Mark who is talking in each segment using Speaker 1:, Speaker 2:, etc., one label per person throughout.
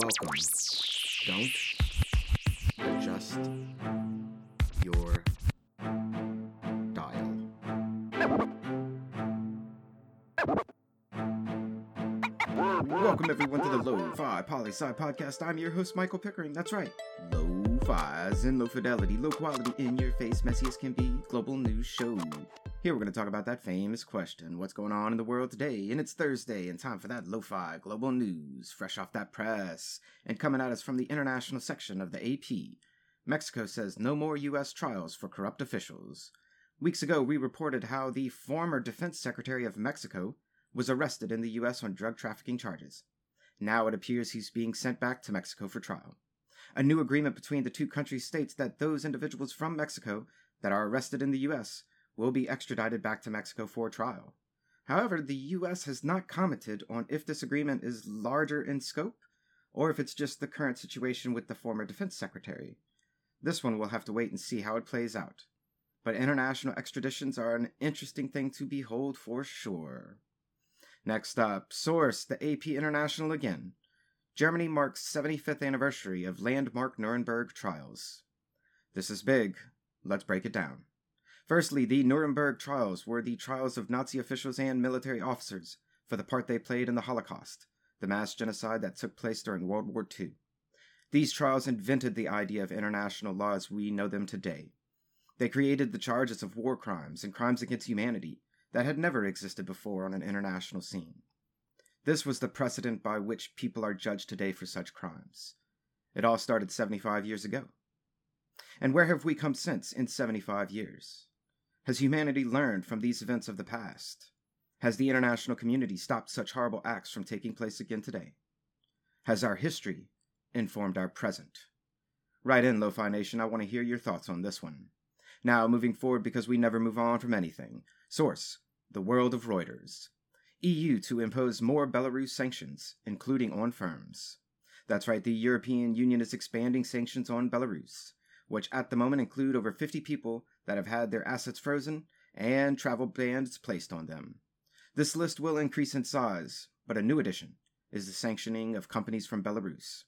Speaker 1: Welcome. Don't adjust your dial. Welcome everyone to the Lo-Fi Poli Sci Podcast. I'm your host, Michael Pickering. That's right. Lo-Fi as in low fidelity, low quality, in your face, messy as can be, global news show. Here we're going to talk about that famous question what's going on in the world today? And it's Thursday, and time for that lo fi global news, fresh off that press. And coming at us from the international section of the AP Mexico says no more U.S. trials for corrupt officials. Weeks ago, we reported how the former Defense Secretary of Mexico was arrested in the U.S. on drug trafficking charges. Now it appears he's being sent back to Mexico for trial. A new agreement between the two countries states that those individuals from Mexico that are arrested in the U.S will be extradited back to Mexico for trial. However, the U.S. has not commented on if this agreement is larger in scope or if it's just the current situation with the former defense secretary. This one we'll have to wait and see how it plays out. But international extraditions are an interesting thing to behold for sure. Next up, source the AP International again. Germany marks 75th anniversary of landmark Nuremberg trials. This is big. Let's break it down. Firstly, the Nuremberg trials were the trials of Nazi officials and military officers for the part they played in the Holocaust, the mass genocide that took place during World War II. These trials invented the idea of international law as we know them today. They created the charges of war crimes and crimes against humanity that had never existed before on an international scene. This was the precedent by which people are judged today for such crimes. It all started 75 years ago. And where have we come since in 75 years? Has humanity learned from these events of the past? Has the international community stopped such horrible acts from taking place again today? Has our history informed our present? Write in, Lo-Fi Nation. I want to hear your thoughts on this one. Now, moving forward because we never move on from anything. Source The World of Reuters. EU to impose more Belarus sanctions, including on firms. That's right, the European Union is expanding sanctions on Belarus, which at the moment include over 50 people that have had their assets frozen and travel bans placed on them. This list will increase in size, but a new addition is the sanctioning of companies from Belarus.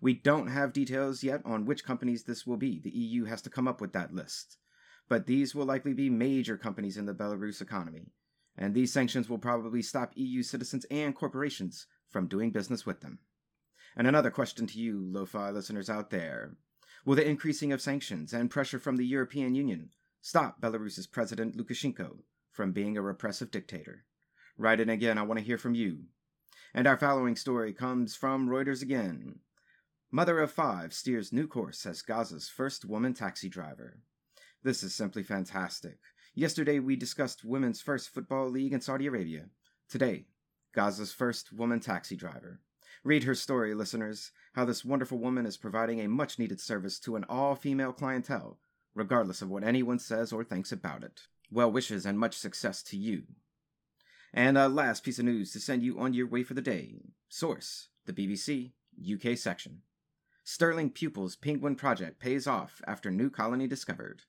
Speaker 1: We don't have details yet on which companies this will be. The EU has to come up with that list. But these will likely be major companies in the Belarus economy, and these sanctions will probably stop EU citizens and corporations from doing business with them. And another question to you, lo fi listeners out there Will the increasing of sanctions and pressure from the European Union stop Belarus's President Lukashenko from being a repressive dictator? Write in again, I want to hear from you. And our following story comes from Reuters again. Mother of five steers new course as Gaza's first woman taxi driver. This is simply fantastic. Yesterday we discussed women's first football league in Saudi Arabia. Today, Gaza's first woman taxi driver. Read her story, listeners, how this wonderful woman is providing a much needed service to an all female clientele, regardless of what anyone says or thinks about it. Well wishes and much success to you. And a last piece of news to send you on your way for the day. Source The BBC, UK section. Stirling Pupils Penguin Project pays off after new colony discovered.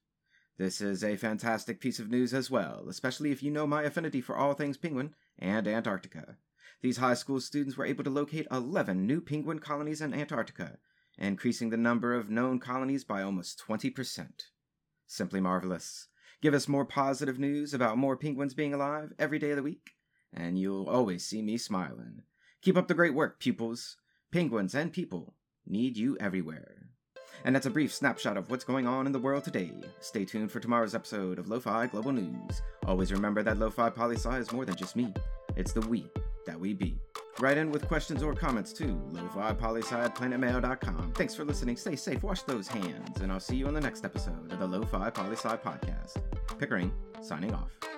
Speaker 1: This is a fantastic piece of news as well, especially if you know my affinity for all things penguin and Antarctica. These high school students were able to locate 11 new penguin colonies in Antarctica, increasing the number of known colonies by almost 20%. Simply marvelous. Give us more positive news about more penguins being alive every day of the week, and you'll always see me smiling. Keep up the great work, pupils. Penguins and people need you everywhere. And that's a brief snapshot of what's going on in the world today. Stay tuned for tomorrow's episode of Lo-Fi Global News. Always remember that Lo-Fi Poli Sci is more than just me. It's the we we be. Write in with questions or comments to planetmail.com. Thanks for listening. Stay safe, wash those hands, and I'll see you on the next episode of the Lo-Fi podcast. Pickering, signing off.